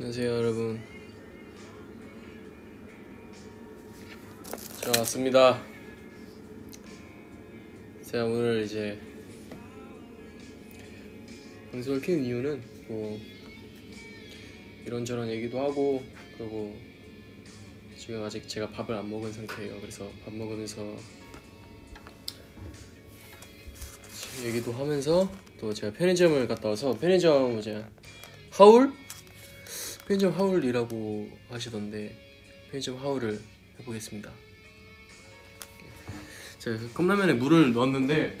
안녕하세요 여러분. 자 왔습니다. 제가 오늘 이제 방송을 켜는 이유는 뭐 이런저런 얘기도 하고 그리고 지금 아직 제가 밥을 안 먹은 상태예요. 그래서 밥 먹으면서 얘기도 하면서 또 제가 편의점을 갔다 와서 편의점 이제 하울 편의점 하울이라고 하시던데 편의점 하울을 해보겠습니다. 제가 컵라면에 물을 넣었는데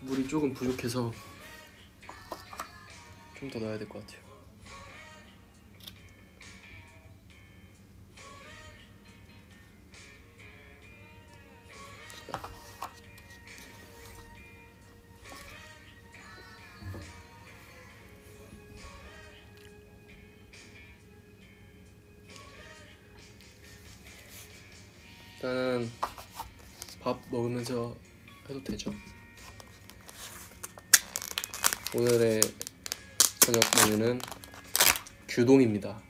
물이 조금 부족해서 좀 더 넣어야 될 것 같아요. 규동입니다.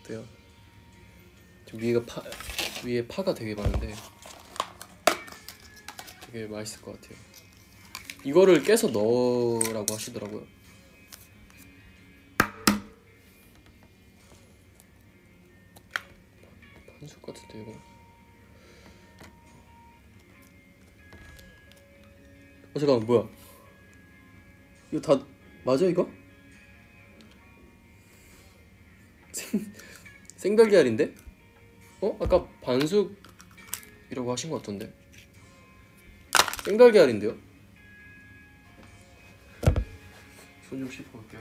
어때요? 저 위가 파 위에 파가 되게 많은데 되게 맛있을 것 같아요. 이거를 깨서 넣으라고 하시더라고요. 반숙 같은데 이거. 어 잠깐만 뭐야? 이거 다 맞아 이거? 생 생달걀인데? 어 아까 반숙이라고 하신 것 같던데. 생달걀인데요? 손 좀 씻고 올게요.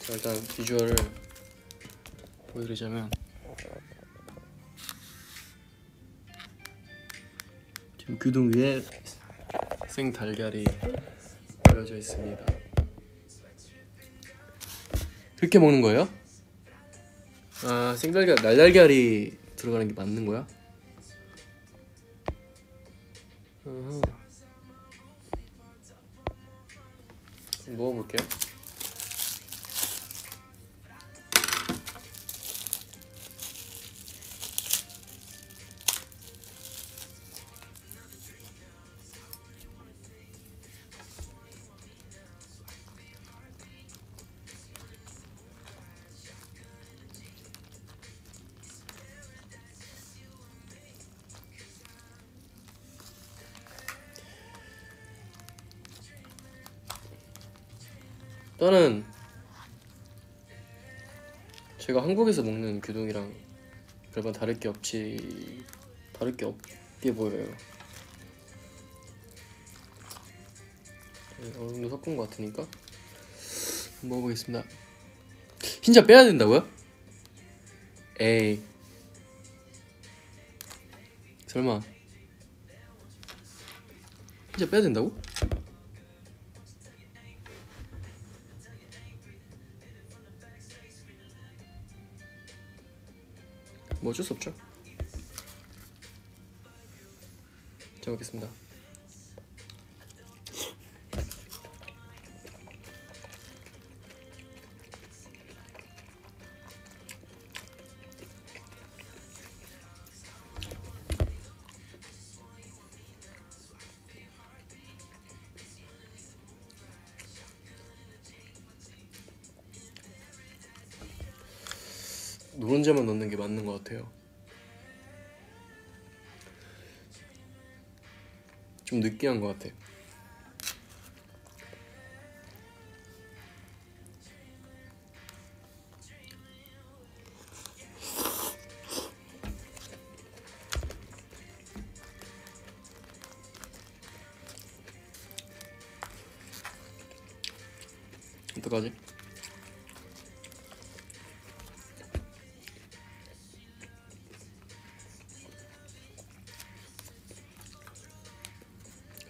자 일단 비주얼을 보여드리자면 지금 규동 위에 생달걀이 올려져 있습니다 그렇게 먹는 거예요? 아 생달걀 날달걀이 들어가는 게 맞는 거야? 일단은 제가 한국에서 먹는 규동이랑 별반 다를 게 없지 다를 게 없게 보여요. 네, 어느 정도 섞은 것 같으니까 먹어보겠습니다. 흰자 빼야 된다고요? 에이 설마 흰자 빼야 된다고? 어쩔 수 없죠. 잘 먹겠습니다. 좀 느끼한 것 같아. 어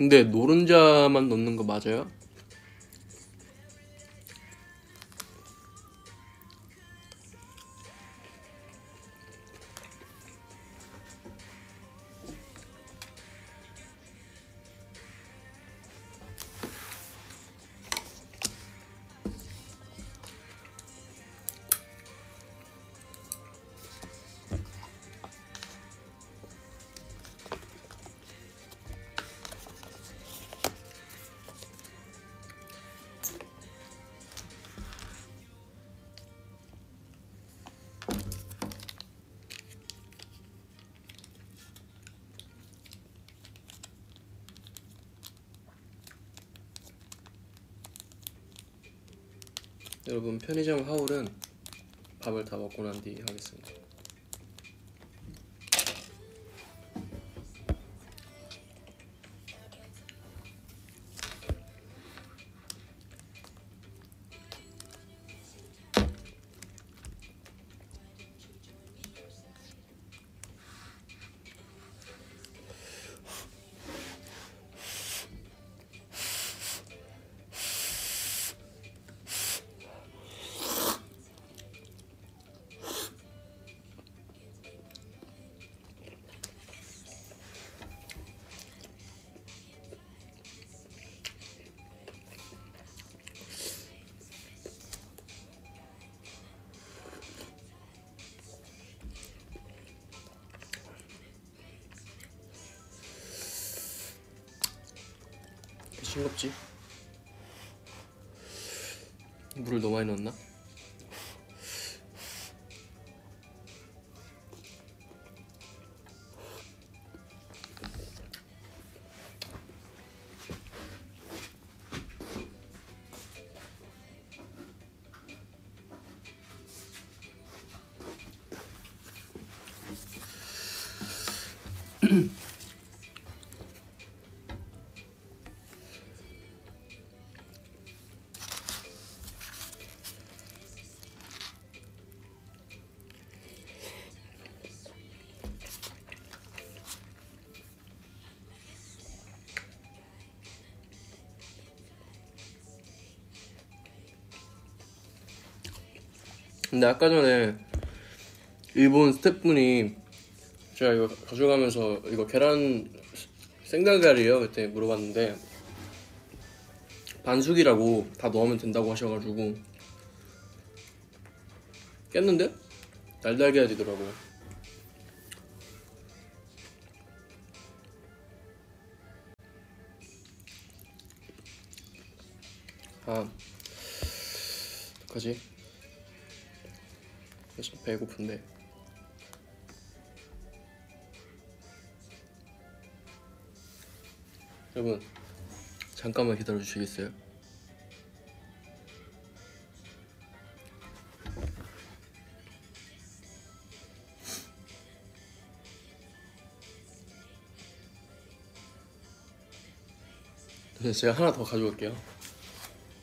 근데 노른자만 넣는 거 맞아요? 여러분 편의점 하울은 밥을 다 먹고 난 뒤 하겠습니다. 싱겁지? 물을 너무 많이 넣었나? 근데 아까 전에 일본 스태프분이 제가 이거 가져가면서 이거 계란 생달걀이에요? 그때 물어봤는데 반숙이라고 다 넣으면 된다고 하셔가지고 깼는데? 날달걀 되더라고요. 아 어떡하지? 그래서 배고픈데 여러분 잠깐만 기다려 주시겠어요? 네, 제가 하나 더 가져올게요.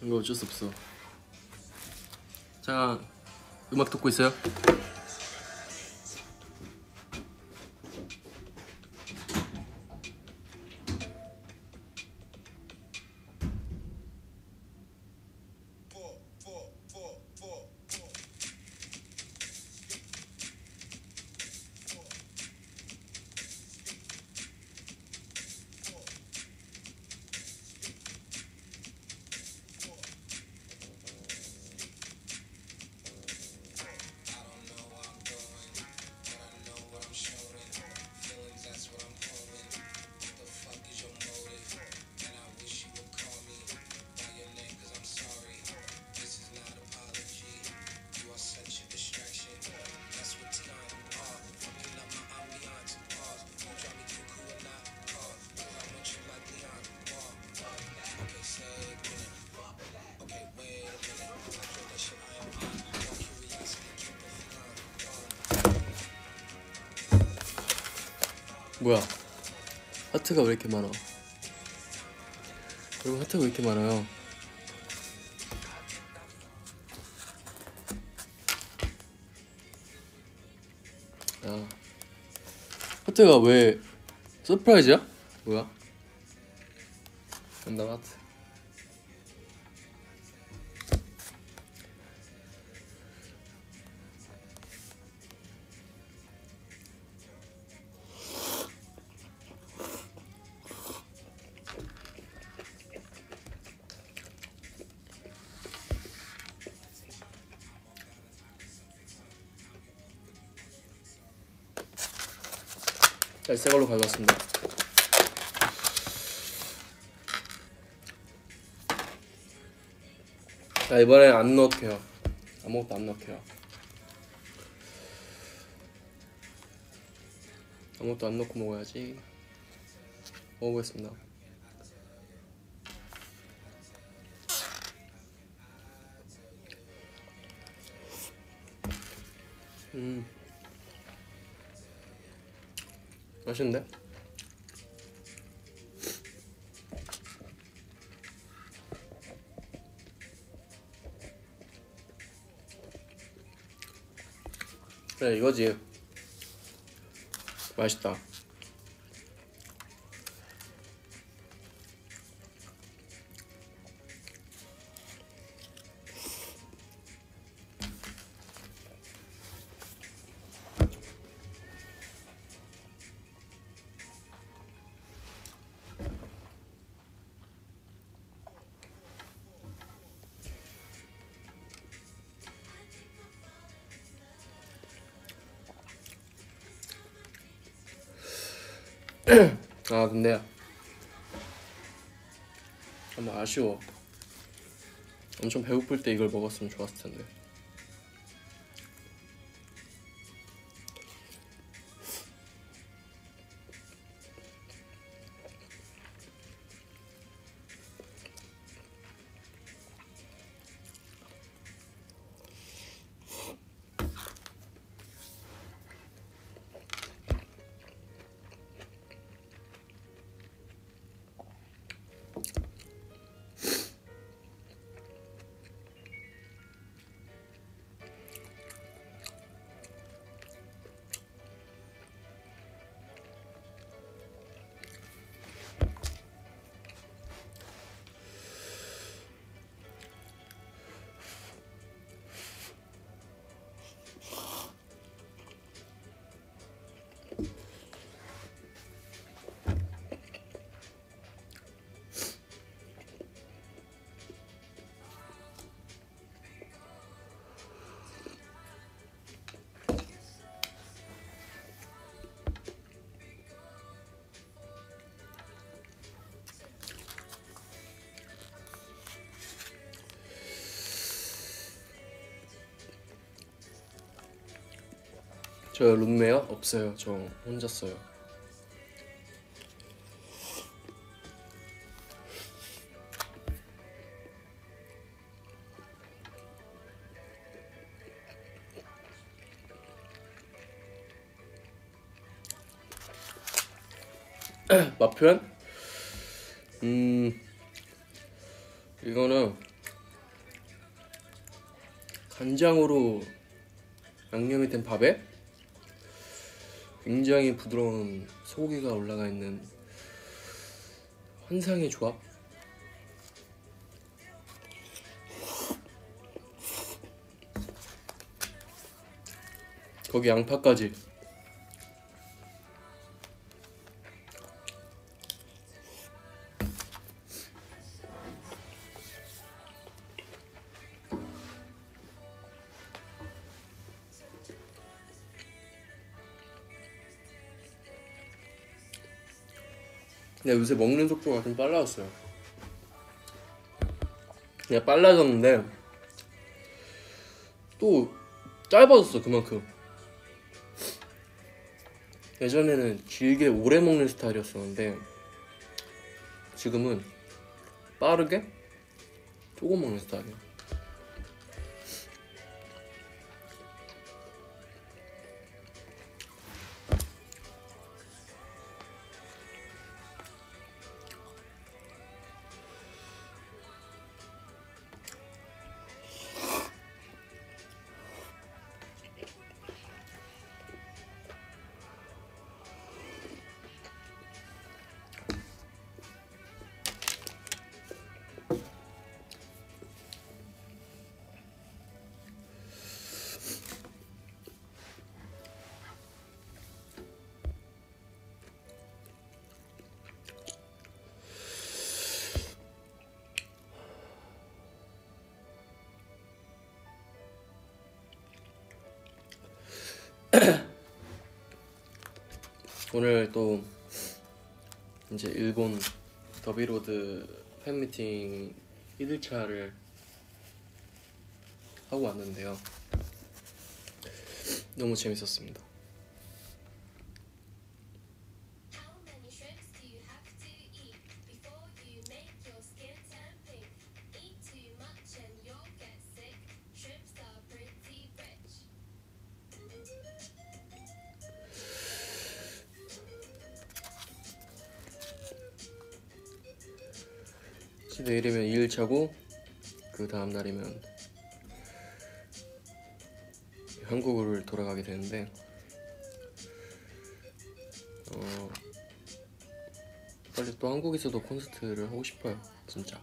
이거 어쩔 수 없어. 자, 음악 듣고 있어요? 뭐야? 하트가 왜 이렇게 많아? 여러분 하트가 왜 이렇게 많아요? 야 하트가 왜 서프라이즈야? 뭐야? 자, 새 걸로 가져왔습니다. 자, 이번엔 안 넣을게요. 아무것도 안 넣을게요. 아무것도 안 넣고 먹어야지. 먹어보겠습니다. 음. 맛있는데? 그래 이거지 맛있다 좀 아쉬워. 엄청 배고플 때 이걸 먹었으면 좋았을 텐데 저 룸메요? 없어요 저 혼자 써요 맛 표현? 음 이거는 간장으로 양념이 된 밥에 굉장히 부드러운 소고기가 올라가 있는 환상의 조합. 거기 양파까지. 근데 요새 먹는 속도가 좀 빨라졌어요. 그냥 빨라졌는데 또 짧아졌어 그만큼. 예전에는 길게 오래 먹는 스타일이었었는데 지금은 빠르게 조금 먹는 스타일이야. 오늘 또 이제 일본 더비로드 팬미팅 1일차를 하고 왔는데요. 너무 재밌었습니다. 5일 차고 그 다음 날이면 한국을 돌아가게 되는데 어 빨리 또 한국에서도 콘서트를 하고 싶어요 진짜.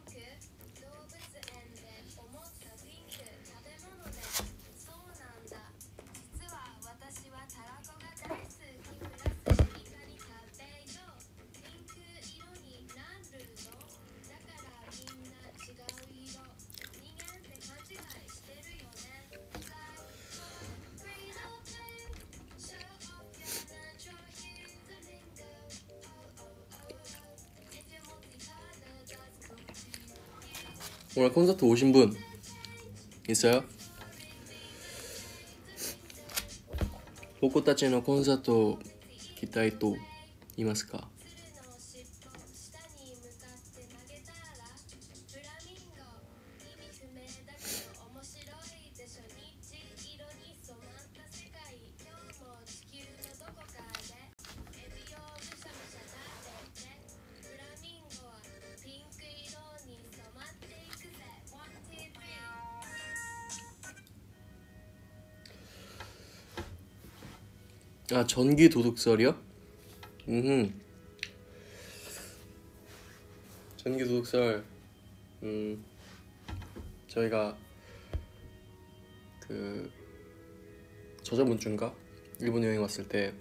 오늘 콘서트 오신 분 있어요? 보코타치의 콘서트 来たいといますか 아 전기 도둑설이요? 음 전기 도둑설. 음. 저희가 그 저저번 주인가? 일본 여행 왔을 때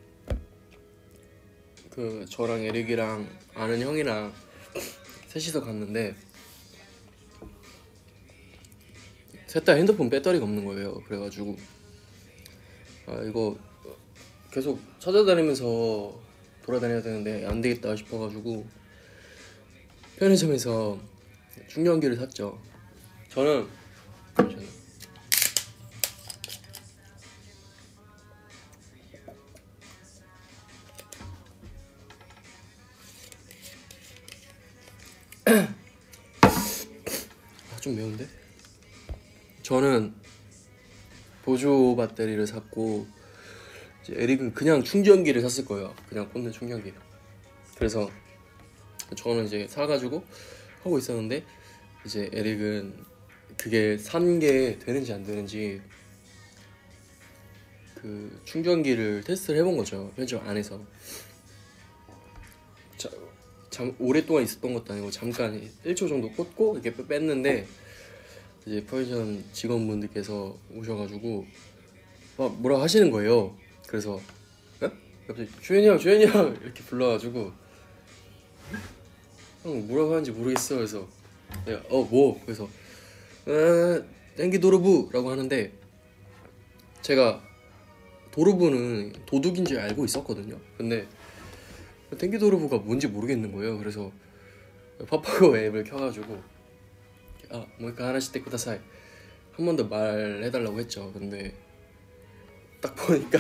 그 저랑 에릭이랑 아는 형이랑 셋이서 갔는데 셋 다 핸드폰 배터리가 없는 거예요. 그래가지고. 아 이거 계속 찾아다니면서 돌아다녀야 되는데 안 되겠다 싶어가지고 편의점에서 충전기를 샀죠. 저는. 아, 좀 매운데? 저는 보조 배터리를 샀고 에릭은 그냥 충전기를 샀을 거예요. 그냥 꽂는 충전기. 그래서 저는 이제 사가지고 하고 있었는데 이제 에릭은 그게 산 게 되는지 안 되는지 그 충전기를 테스트를 해본 거죠. 편의점 안에서. 자, 잠, 오랫동안 있었던 것도 아니고 잠깐 1초 정도 꽂고 이렇게 빼- 뺐는데 이제 편의점 직원분들께서 오셔가지고 막 뭐라 하시는 거예요. 그래서 에? 갑자기 주현이 형, 주현이 형 이렇게 불러가지고 형 뭐라고 하는지 모르겠어. 그래서 내가 어 뭐? 그래서 에, 땡기 도르부라고 하는데 제가 도르부는 도둑인 줄 알고 있었거든요. 근데 땡기 도르부가 뭔지 모르겠는 거예요. 그래서 파파고 앱을 켜가지고 아, 뭐니까 하나씩 떼고 다사이 한 번 더 말해달라고 했죠. 근데 딱 보니까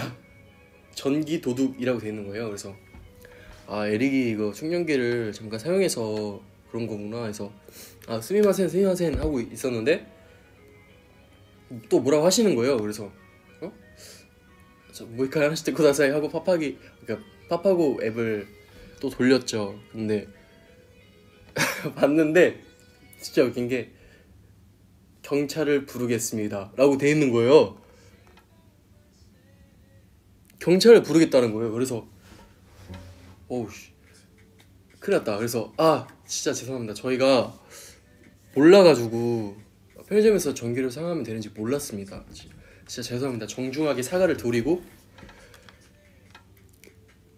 전기 도둑이라고 돼 있는 거예요. 그래서 아 에릭이 이거 충전기를 잠깐 사용해서 그런 거구나 해서 아 스미마센 스미마센 하고 있었는데 또 뭐라고 하시는 거예요. 그래서 어? 저 모이카 하나씩 떼고 다사이 하고 파파기 그러니까 파파고 앱을 또 돌렸죠. 근데 봤는데 진짜 웃긴 게 경찰을 부르겠습니다. 라고 돼 있는 거예요. 경찰을 부르겠다는 거예요. 그래서 어우 씨. 큰일 났다. 그래서 아 진짜 죄송합니다. 저희가 몰라가지고 편의점에서 전기를 사용하면 되는지 몰랐습니다. 지- 진짜 죄송합니다. 정중하게 사과를 드리고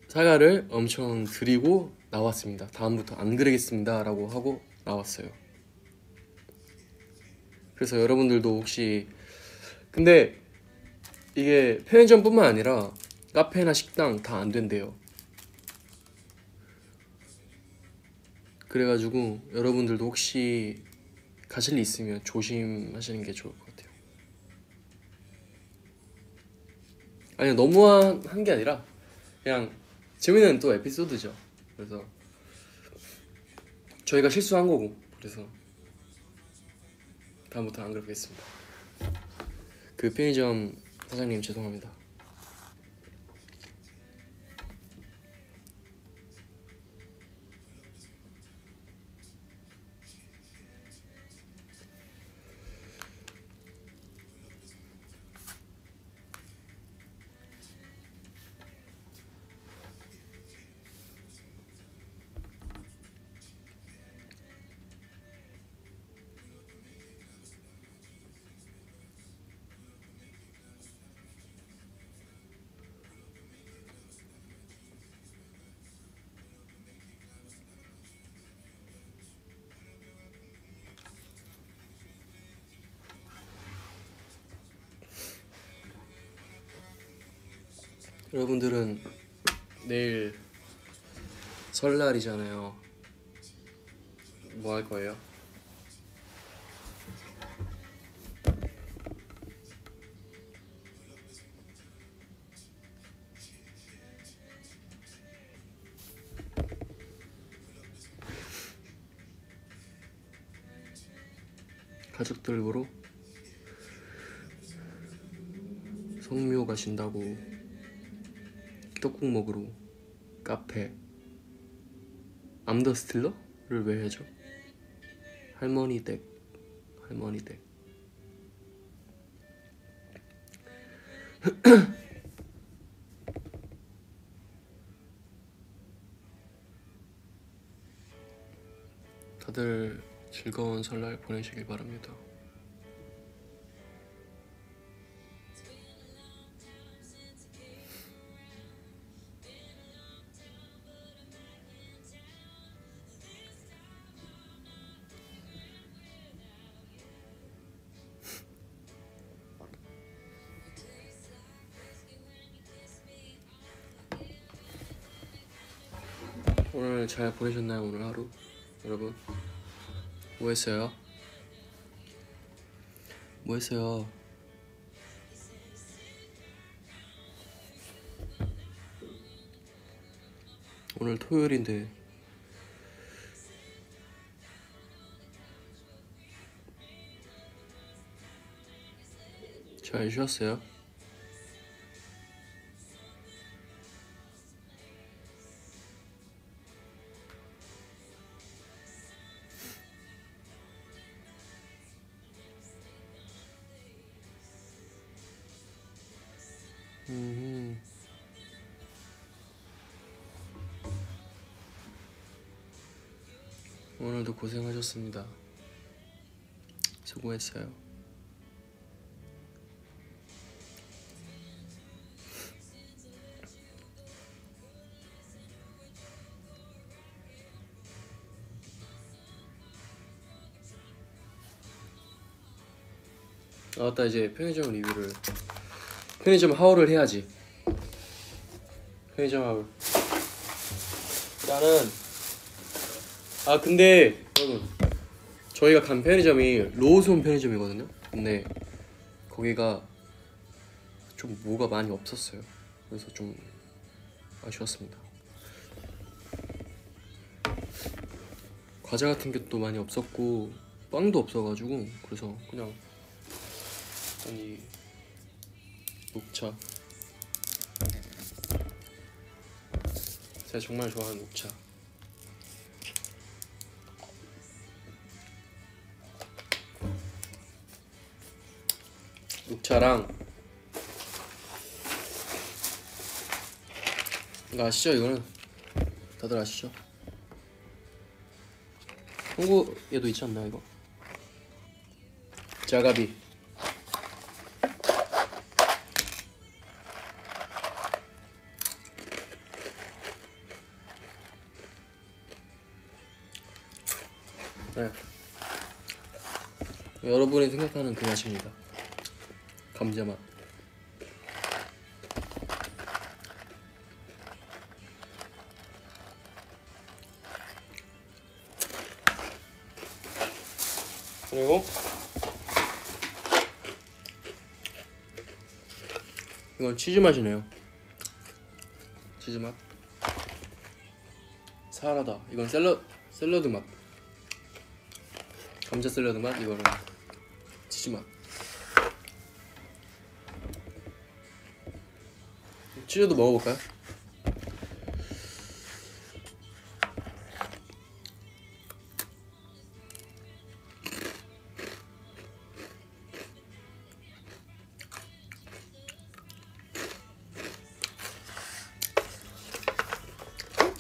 사과를 엄청 드리고 나왔습니다. 다음부터 안 그러겠습니다라고 하고 나왔어요. 그래서 여러분들도 혹시 근데 이게 편의점뿐만 아니라 카페나 식당 다 안 된대요. 그래가지고 여러분들도 혹시 가실 일 있으면 조심하시는 게 좋을 것 같아요. 아니 너무한 게 아니라 그냥 재밌는 또 에피소드죠. 그래서 저희가 실수한 거고 그래서 다음부터 안 그러겠습니다. 그 편의점 사장님 죄송합니다. 여러분들은 내일 설날이잖아요. 뭐 할 거예요? 가족들 보러 성묘 가신다고 떡국 먹으러 카페 암더스틸러를 왜 해죠? 할머니 댁 할머니 댁 다들 즐거운 설날 보내시길 바랍니다. 잘 보내셨나요 오늘 하루 여러분 뭐 했어요? 뭐 했어요? 오늘 토요일인데 잘 쉬었어요? 고생하셨습니다. 수고했어요. 아, 맞다 이제 편의점 리뷰를 편의점 하울을 해야지. 편의점 하울. 나는 아 근데 여러분 저희가 간 편의점이 로손 편의점이거든요. 근데 거기가 좀 뭐가 많이 없었어요. 그래서 좀 아쉬웠습니다. 과자 같은 게또 많이 없었고 빵도 없어가지고 그래서 그냥 아니 녹차 제가 정말 좋아하는 녹차 녹차랑 이거 아시죠? 이거는 다들 아시죠? 한국에도 있지 않나 이거? 자가비 이건 치즈 맛이네요. 치즈 맛. 사라다. 이건 샐러 샐러드 맛. 감자 샐러드 맛. 이거는 치즈 맛. 치즈도 먹어볼까요?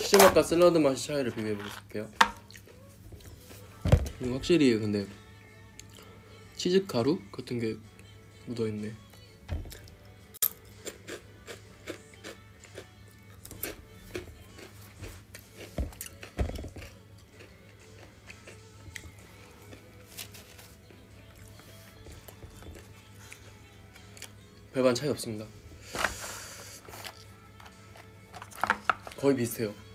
치즈 맛과 샐러드 맛의 차이를 비교해. 이거 확실히 근데 치즈 가루 같은 게 묻어 있네. 별반 차이 없습니다. 거의 비슷해요.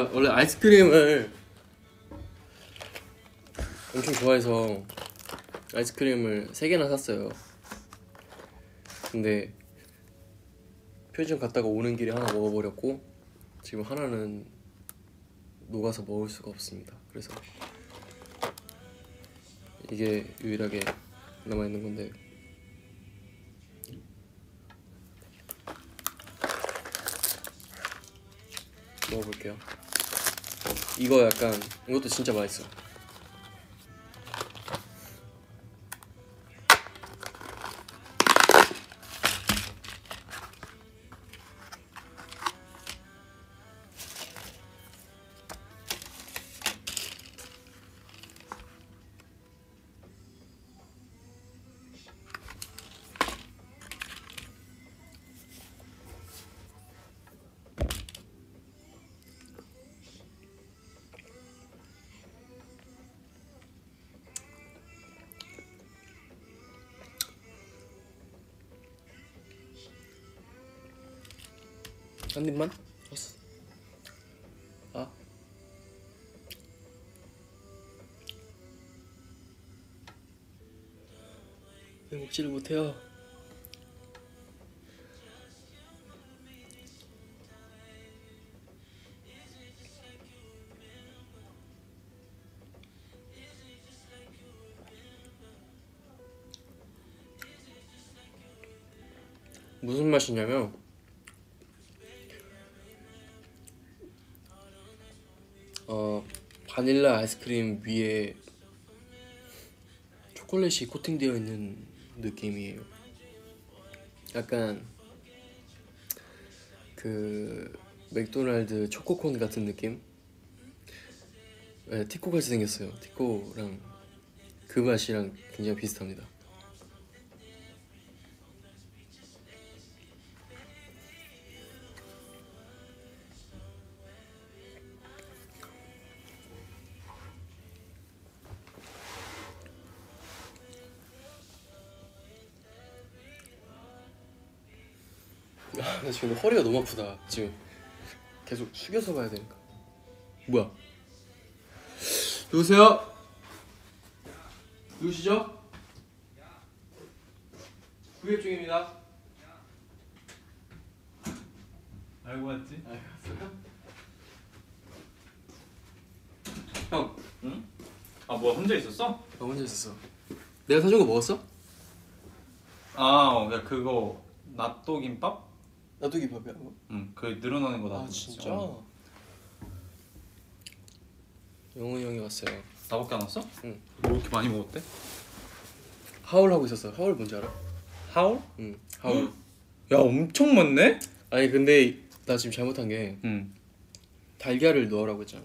제가 원래 아이스크림을 엄청 좋아해서 아이스크림을 세 개나 샀어요. 근데 표준 갔다가 오는 길에 하나 먹어버렸고 지금 하나는 녹아서 먹을 수가 없습니다. 그래서 이게 유일하게 남아 있는 건데 먹어볼게요. 이거 약간 이것도 진짜 맛있어. 한 입만? 왔어. 아. 왜 먹지를 못해요? 무슨 맛이냐면 바닐라 아이스크림 위에 초콜릿이 코팅되어 있는 느낌이에요. 약간 그 맥도날드 초코콘 같은 느낌? 네, 티코 같이 생겼어요. 티코랑 그 맛이랑 굉장히 비슷합니다. 아, 나 지금 허리가 너무 아프다. 지금 계속 숙여서 가야 되니까. 뭐야? 누구세요? 누구시죠? 구입 중입니다. 알고 왔지? 형, 응? 아 뭐야 혼자 있었어? 나 혼자 있었어. 내가 사준 거 먹었어? 아, 어, 야 그거 낫또 김밥? 나도 김밥이야. 뭐? 응, 그 늘어나는 거 나. 아 진짜? 영훈이 형이 왔어요. 나밖에 안 왔어? 응. 뭐 이렇게 많이 먹었대? 하울 하고 있었어. 하울 뭔지 알아? 하울? 응. 하울. 야 엄청 많네? 아니 근데 나 지금 잘못한 게 응. 달걀을 넣으라고 했잖아.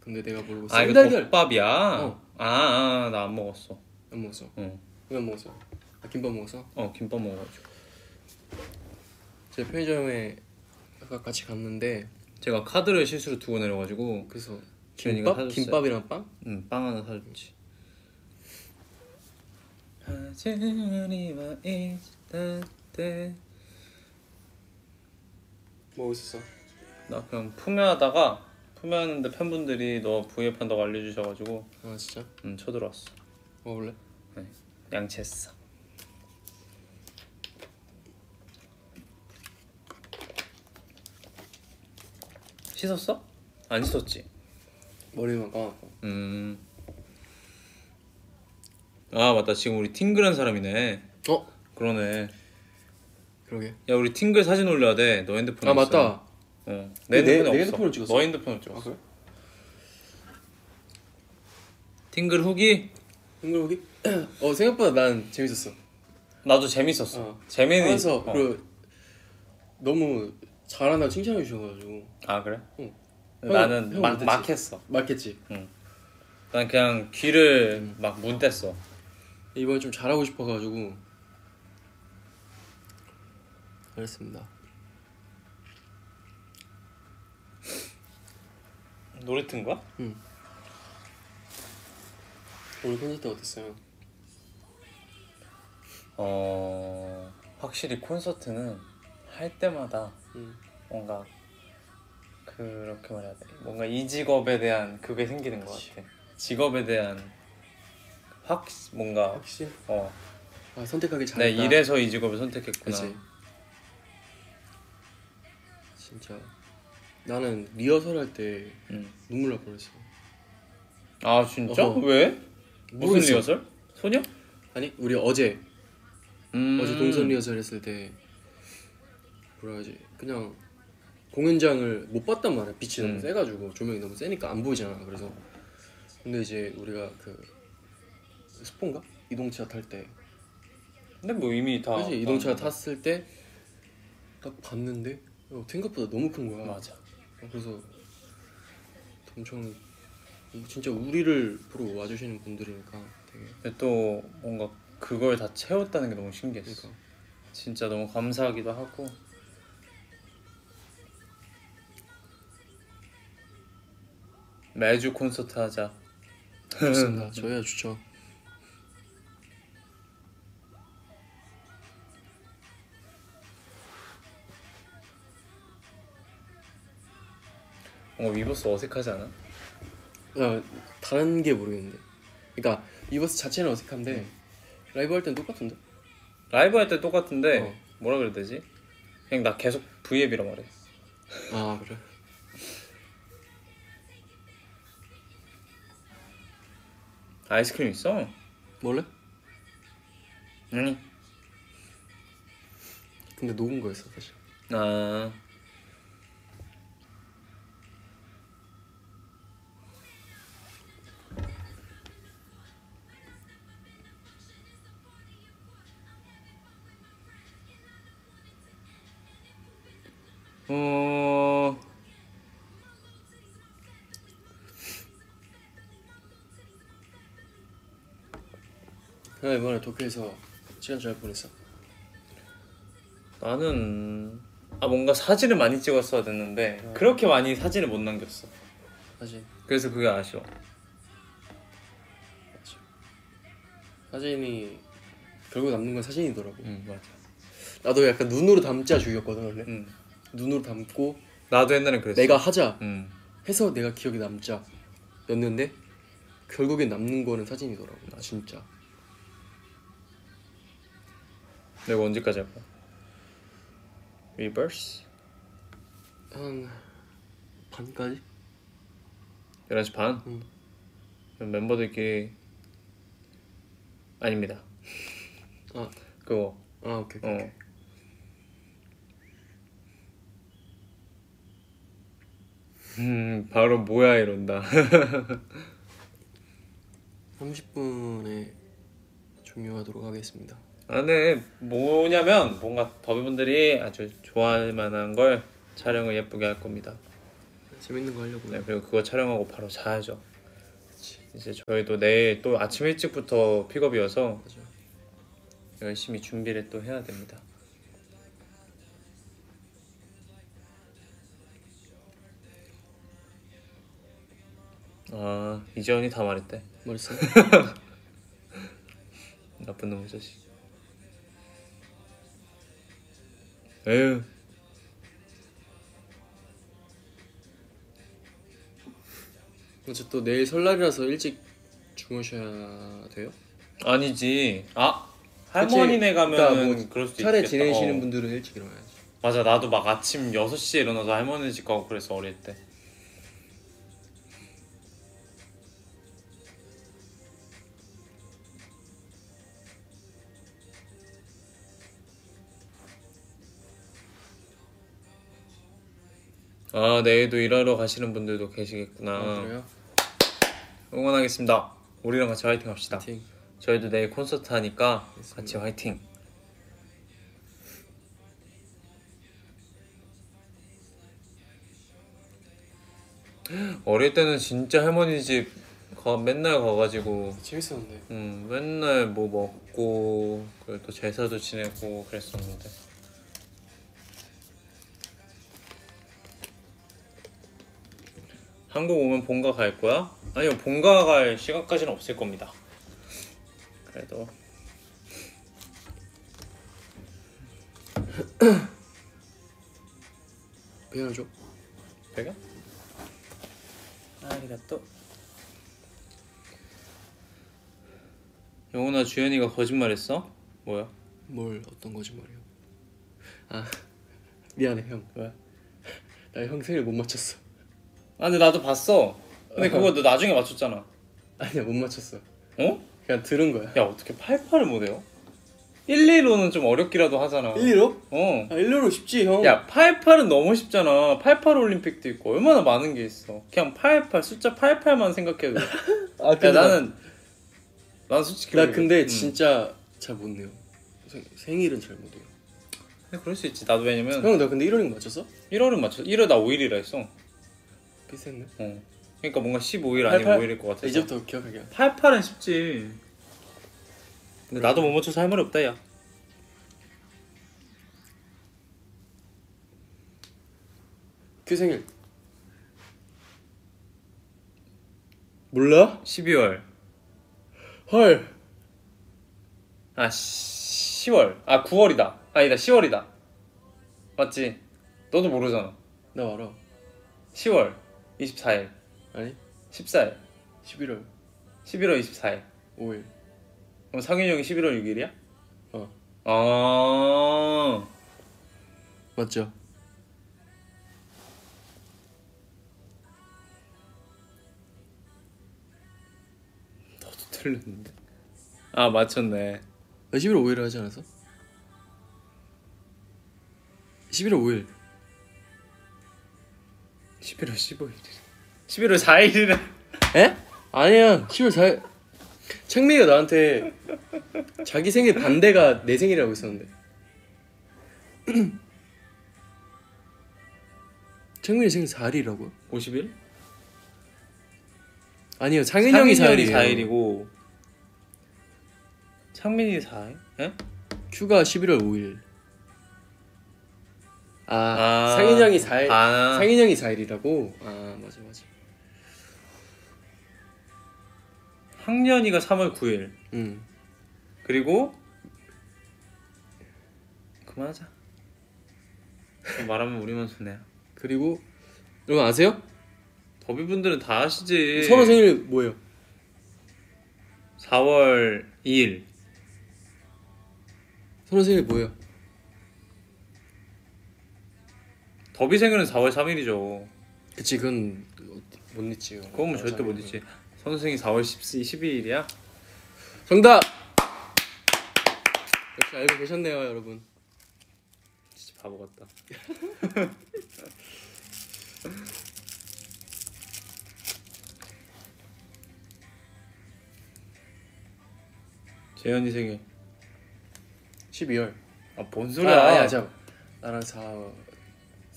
근데 내가 모르고 아 이거 생달걀 덮밥이야. 어. 아나 안 먹었어. 안 먹었어. 응. 왜안 먹었어? 아, 김밥 먹었어? 어 김밥 먹어가지고. 제 편의점에 아까 같이 갔는데 제가 카드를 실수로 두고 내려가지고 그래서 김밥 사줬어요. 김밥이랑 빵? 응, 빵 하나 사줬지. 뭐 있었어? 나 그냥 품에하다가 품에하는데 팬분들이 너 V앱 한다고 알려주셔가지고 아 진짜? 음 쳐들어왔어. 먹을래? 양치했어. 씻었어? 안 씻었지. 머리만 감았고. 음. 아 맞다 지금 우리 팅글한 사람이네. 어? 그러네. 그러게. 야 우리 팅글 사진 올려야 돼. 너 핸드폰. 아 맞다. 어. 내- 내 핸드폰에 내 없어. 핸드폰으로 찍었어? 너 핸드폰으로 찍었어. 아 그래? 팅글 후기? 흥글거기? 어 생각보다 난 재밌었어. 나도 재밌었어. 어. 재미는 하면서 있- 어. 그 너무 잘한다 칭찬해 주셔가지고 아 그래? 응. 나는 형 막? 막 했어. 맞겠지. 난 그냥 귀를 음. 막 문댔어. 이번에 좀 잘하고 싶어가지고 잘했습니다. 노래 튼 거야? 오늘 콘서트 어땠어요? 어 확실히 콘서트는 할 때마다 음. 뭔가 그렇게 말해야 돼. 뭔가 이 직업에 대한 그게 생기는 것. 같아. 직업에 대한 확 뭔가 확실? 어아 선택하기 내 잘했다. 이래서 이 직업을 선택했구나. 그치. 진짜 나는 리허설 할 때 음. 눈물 날 뻔했어. 아 진짜? 어허. 왜? 무슨 모르겠어. 리허설? 소녀? 아니 우리 어제 음. 어제 동선 리허설 했을 때 뭐라 하지. 그냥 공연장을 못 봤단 말이야. 빛이 너무 음. 세가지고 조명이 너무 세니까 안 보이잖아. 그래서 근데 이제 우리가 그 스폰가? 이동차 탈 때. 근데 뭐 이미 다 그지? 이동차 다- 탔을 때 딱 봤는데 어, 생각보다 너무 큰 거야. 맞아. 어, 그래서 엄청 진짜 우리를 보러 와주시는 분들이니까 되게. 근데 또 뭔가 그걸 다 채웠다는 게 너무 신기했어. 그러니까. 진짜 너무 감사하기도 하고. 매주 콘서트 하자. 좋습니다 저희야 좋죠 뭔가 위버스 어색하지 않아? 야, 다른 게 모르겠는데. 그러니까 이버스 자체는 어색한데 라이브 할땐 똑같은데. 라이브 할 때 똑같은데 어. 뭐라 그래야 되지? 그냥 나 계속 V앱이라 말해. 아 그래. 아이스크림 있어? 몰래? 아니. 근데 녹은 거였어 사실. 아. 어. 나 이번에 도쿄에서 시간 잘 보냈어. 나는 아 뭔가 사진을 많이 찍었어야 됐는데 그렇게 많이 사진을 못 남겼어. 사진. 그래서 그게 아쉬워. 사진이 결국 남는 건 사진이더라고. 응 맞아. 나도 약간 눈으로 담자 주의였거든 원래. 응. 눈으로 담고 나도 옛날에 그랬어. 내가 하자 응. 해서 내가 기억에 남자였는데 결국에 남는 거는 사진이더라고. 진짜. 내가 언제까지 할까? 라이브? 한 반까지? 11시 반? 응. 그럼 멤버들끼리 아닙니다. 아, 그거 아 오케이. 오케이. 어. 음 바로 뭐야 이런다. 30분에 종료하도록 하겠습니다. 안에 뭐냐면 뭔가 더비분들이 아주 좋아할 만한 걸 촬영을 예쁘게 할 겁니다. 재밌는 거 하려고. 네, 그리고 그거 촬영하고 바로 자야죠. 이제 저희도 내일 또 아침 일찍부터 픽업이어서 맞아. 열심히 준비를 또 해야 됩니다. 아 이재원이 다 말했대. 말했어? 나쁜 놈의 자식. 에휴. 어째 또 내일 설날이라서 일찍 주무셔야 돼요? 아니지. 아 할머니네 가면은 그러니까 뭐 그럴 수도 차례 있겠다. 지내시는 어. 분들은 일찍 일어나야지. 맞아 나도 막 아침 6시에 일어나서 할머니 집 가고 그랬어 어릴 때 아 내일도 일하러 가시는 분들도 계시겠구나. 아, 그래요? 응원하겠습니다. 우리랑 같이 화이팅 합시다. 파이팅. 저희도 내일 콘서트 하니까 같이 화이팅. 어릴 때는 진짜 할머니 집 가, 맨날 가가지고. 재밌었는데. 음, 맨날 뭐 먹고 그리고 또 제사도 지내고 그랬었는데 한국 오면 본가 갈 거야? 아니요 본가 갈 시간까지는 없을 겁니다 그래도 그냥 줘. 배가? 아리가또 영훈아 주현이가 거짓말했어? 뭐야? 뭘 어떤 거짓말이야? 아 미안해 형. 왜? 나형 생일 못 맞췄어. 아 근데 나도 봤어 근데 그거 너 나중에 맞췄잖아 아니야 못 맞췄어. 어? 그냥 들은 거야. 야 어떻게 88을 못해요? 115는 좀 어렵기라도 하잖아 1위로? 어. 아 1위로 쉽지 형. 야 88은 너무 쉽잖아 88 올림픽도 있고 얼마나 많은 게 있어 그냥 88 숫자 88만 생각해도 아야 나는 난 솔직히 나. 근데 음. 진짜 잘 못 내요. 생, 생일은 잘 못 해요. 근데 그럴 수 있지 나도 왜냐면 형 나 근데 1월인 거 맞췄어? 1월은 맞춰 1월 나 5일이라 했어 비슷했네. 어. 그러니까 뭔가 15일 아니면 5일일 것 같아서 이제부터 기억하게. 88은 쉽지 근데 나도 못 맞춰서 할 말이 없다 야그 생일. 몰라? 12월 헐. 아 10월 아 9월이다 아니다 10월이다 맞지? 너도 모르잖아 나 알아. 10월 24일 아니 14일 11월 11월 24일 5일. 그럼 상윤이 형이 11월 6일이야? 어. 아 맞죠? 너도 틀렸는데 아 맞췄네 나 11월 5일을 하지 않았어? 11월 5일. 11월 15일 11월 4일이래 에? 아니야. 10월 4일. 창민이가 나한테 자기 생일 반대가 내 생일이라고 했었는데. 창민이 생일 4일이라고요? 50일? 아니요. 창민이 형이 4일이에요. 4일이고 창민이 4일? 예? 큐가 11월 5일. 아, 아. 상인 형이 4일. 아. 상인 형이 4일이라고? 아, 맞아 맞아. 학년이가 3월 9일 응. 그리고 그만하자 또 말하면 우리만 손해야 그리고 여러분 아세요? 더비분들은 다 아시지 서로 생일 뭐예요? 4월 2일 서로 생일 뭐예요? 더비 생일은 4월 3일이죠 그치 그건 못 잊지. 그건 뭐 절대 못 잊지 선생이 4월 10, 12일이야? 정답. 역시 알고 계셨네요, 여러분. 진짜 바보 같다 재현이 생일 12월. 아뭔 아, 소리야 아니야, 자 나랑 4 4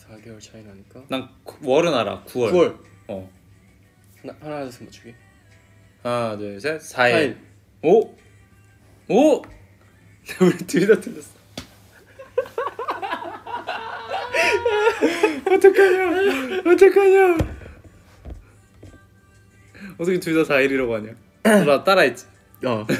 4개월 차이 나니까 난 구- 월은 알아. 9월. 9월 어. 하나 하나 둘셋 맞추기 하나, 둘, 셋. 4일. 4일 오! 오! 우리 둘다 틀렸어. 어떡하냐? 어떡하냐? 어떻게 둘 다 4일이라고 하냐? 나 따라했지. 어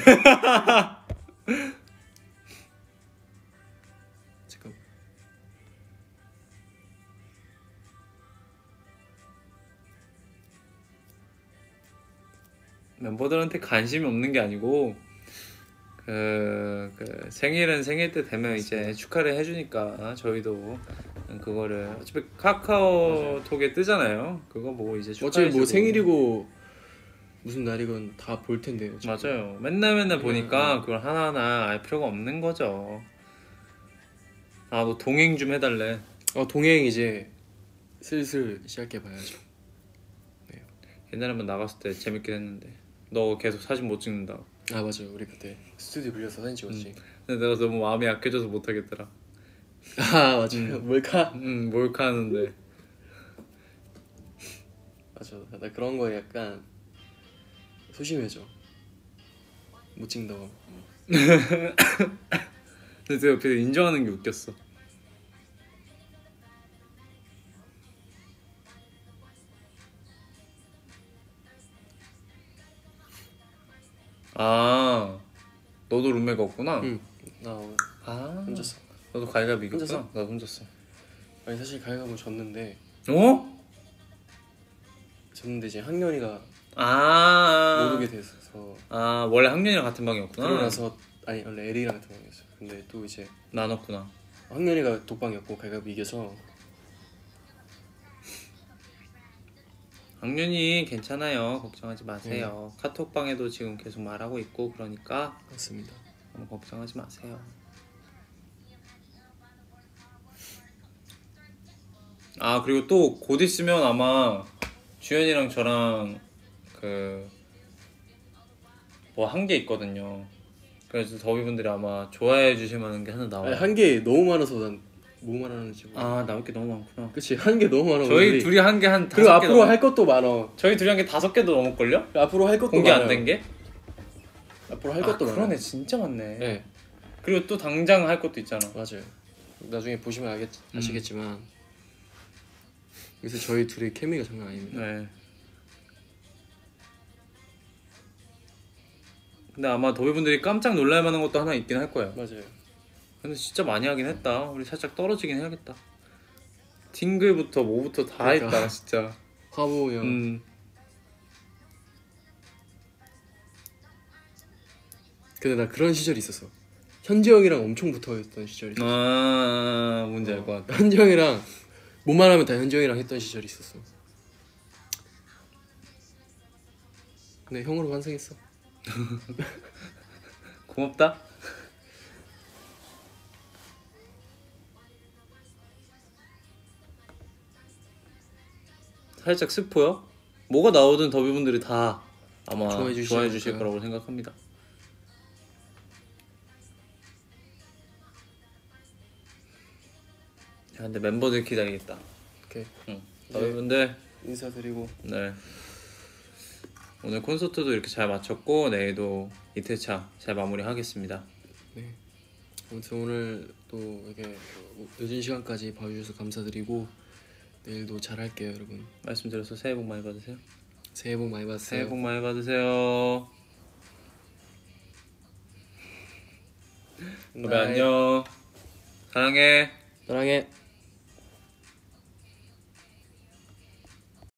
멤버들한테 관심이 없는 게 아니고 그, 그 생일은 생일 때 되면 이제 축하를 해주니까 저희도 그거를 어차피 카카오톡에 뜨잖아요. 그거 보고 이제 축하해 어차피 뭐 생일이고 무슨 날이건 다 볼 텐데요 어차피. 맞아요. 맨날 맨날 음, 보니까 음. 그걸 하나하나 알 필요가 없는 거죠. 아, 너 동행 좀 해달래. 어 동행 이제 슬슬 시작해 봐야죠 옛날에 한번 나갔을 때 재밌게 했는데 너 계속 사진 못 찍는다. 아 맞아요. 우리 그때 스튜디오 빌려서 사진 찍었지. 근데 내가 너무 마음이 약해져서 못 하겠더라. 아 맞아요. 뭘까 음, 몰카 하는데. 맞아. 나 그런 거에 약간 소심해져. 못 찍는다고 근데 내가 옆에서 인정하는 게 웃겼어. 아, 너도 룸메가 없구나. 응나 오늘 아, 혼자서 너도 가위바위보 이겼구나. 혼자서? 나도 혼자서. 아니 사실 가위바위보 졌는데 어? 졌는데 이제 학년이가 아, 못 오게 돼서 아 원래 학년이랑 같은 방이었구나. 그러고 나서 아니 원래 에리랑 같은 방이었어요 근데 또 이제 나눴구나. 학년이가 독방이었고 가위바위보 이겨서 학년이 괜찮아요. 걱정하지 마세요. 카톡방에도 지금 계속 말하고 있고 그러니까 맞습니다 너무 걱정하지 마세요. 아 그리고 또 곧 있으면 아마 주연이랑 저랑 그 뭐 한 게 있거든요. 그래서 더비 분들이 아마 좋아해 주실 만한 게 하나 나와요. 한개 너무 많아서 난 뭐 말하는지 모르 아 나올 게 너무 많구나. 그치 한개 너무 많아 저희 우리. 둘이 한 게한 그리고 다섯 개 앞으로 넘... 할 것도 많아 저희 둘이 한 게 다섯 개도 넘을 걸요? 앞으로 할 것도 공개 안 된 게? 앞으로 할 아, 것도 그러네 많아 진짜 많네. 네 그리고 또 당장 할 것도 있잖아. 맞아요 나중에 보시면 알겠, 음. 아시겠지만 요새 저희 둘의 케미가 장난 아닙니다 네. 근데 아마 더비분들이 깜짝 놀랄 만한 것도 하나 있긴 할 거예요. 맞아요 근데 진짜 많이 하긴 했다. 우리 살짝 떨어지긴 해야겠다. 팅글부터 뭐부터 다 그러니까. 했다 진짜. 화보 형 음. 근데 나 그런 시절이 있었어 현지 형이랑 엄청 붙어있던 시절이 있었어 아 뭔지 알것 같아. 현지 형이랑 뭐만 하면 다 현지 형이랑 했던 시절이 있었어 근데 형으로 환생했어 고맙다. 살짝 스포요? 뭐가 나오든 더비분들이 다 아마 좋아해 주시지 좋아해 주실? 거라고 생각합니다. 야, 근데 멤버들 기다리겠다. 오케이 응. 네. 더비분들 인사드리고 네. 오늘 콘서트도 이렇게 잘 마쳤고 내일도 이틀차 잘 마무리하겠습니다. 네. 아무튼 오늘 또 이렇게 늦은 시간까지 봐주셔서 감사드리고 내일도 잘할게요 여러분 말씀드려서 새해 복 많이 받으세요. 새해 복 많이 받으세요 새해 복 많이 받으세요. 네. 여러분 안녕. 사랑해. 사랑해